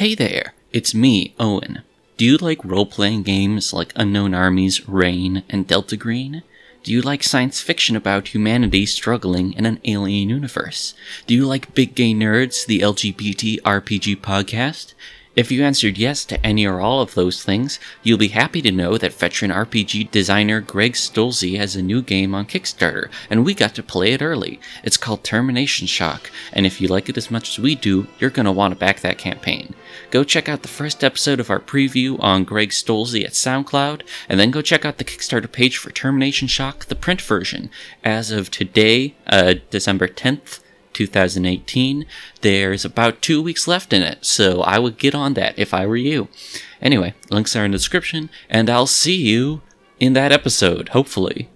Hey there, it's me, Owen. Do you like role playing games like Unknown Armies, Reign, and Delta Green? Do you like science fiction about humanity struggling in an alien universe? Do you like Big Gay Nerds, the LGBT RPG podcast? If you answered yes to any or all of those things, you'll be happy to know that veteran RPG designer Greg Stolze has a new game on Kickstarter, and we got to play it early. It's called Termination Shock, and if you like it as much as we do, you're going to want to back that campaign. Go check out the first episode of our preview on Greg Stolze at SoundCloud, and then go check out the Kickstarter page for Termination Shock, the print version. As of today, uh, December 10th, 2018. There's about two weeks left in it, so I would get on that if I were you. Anyway, links are in the description, and I'll see you in that episode, hopefully.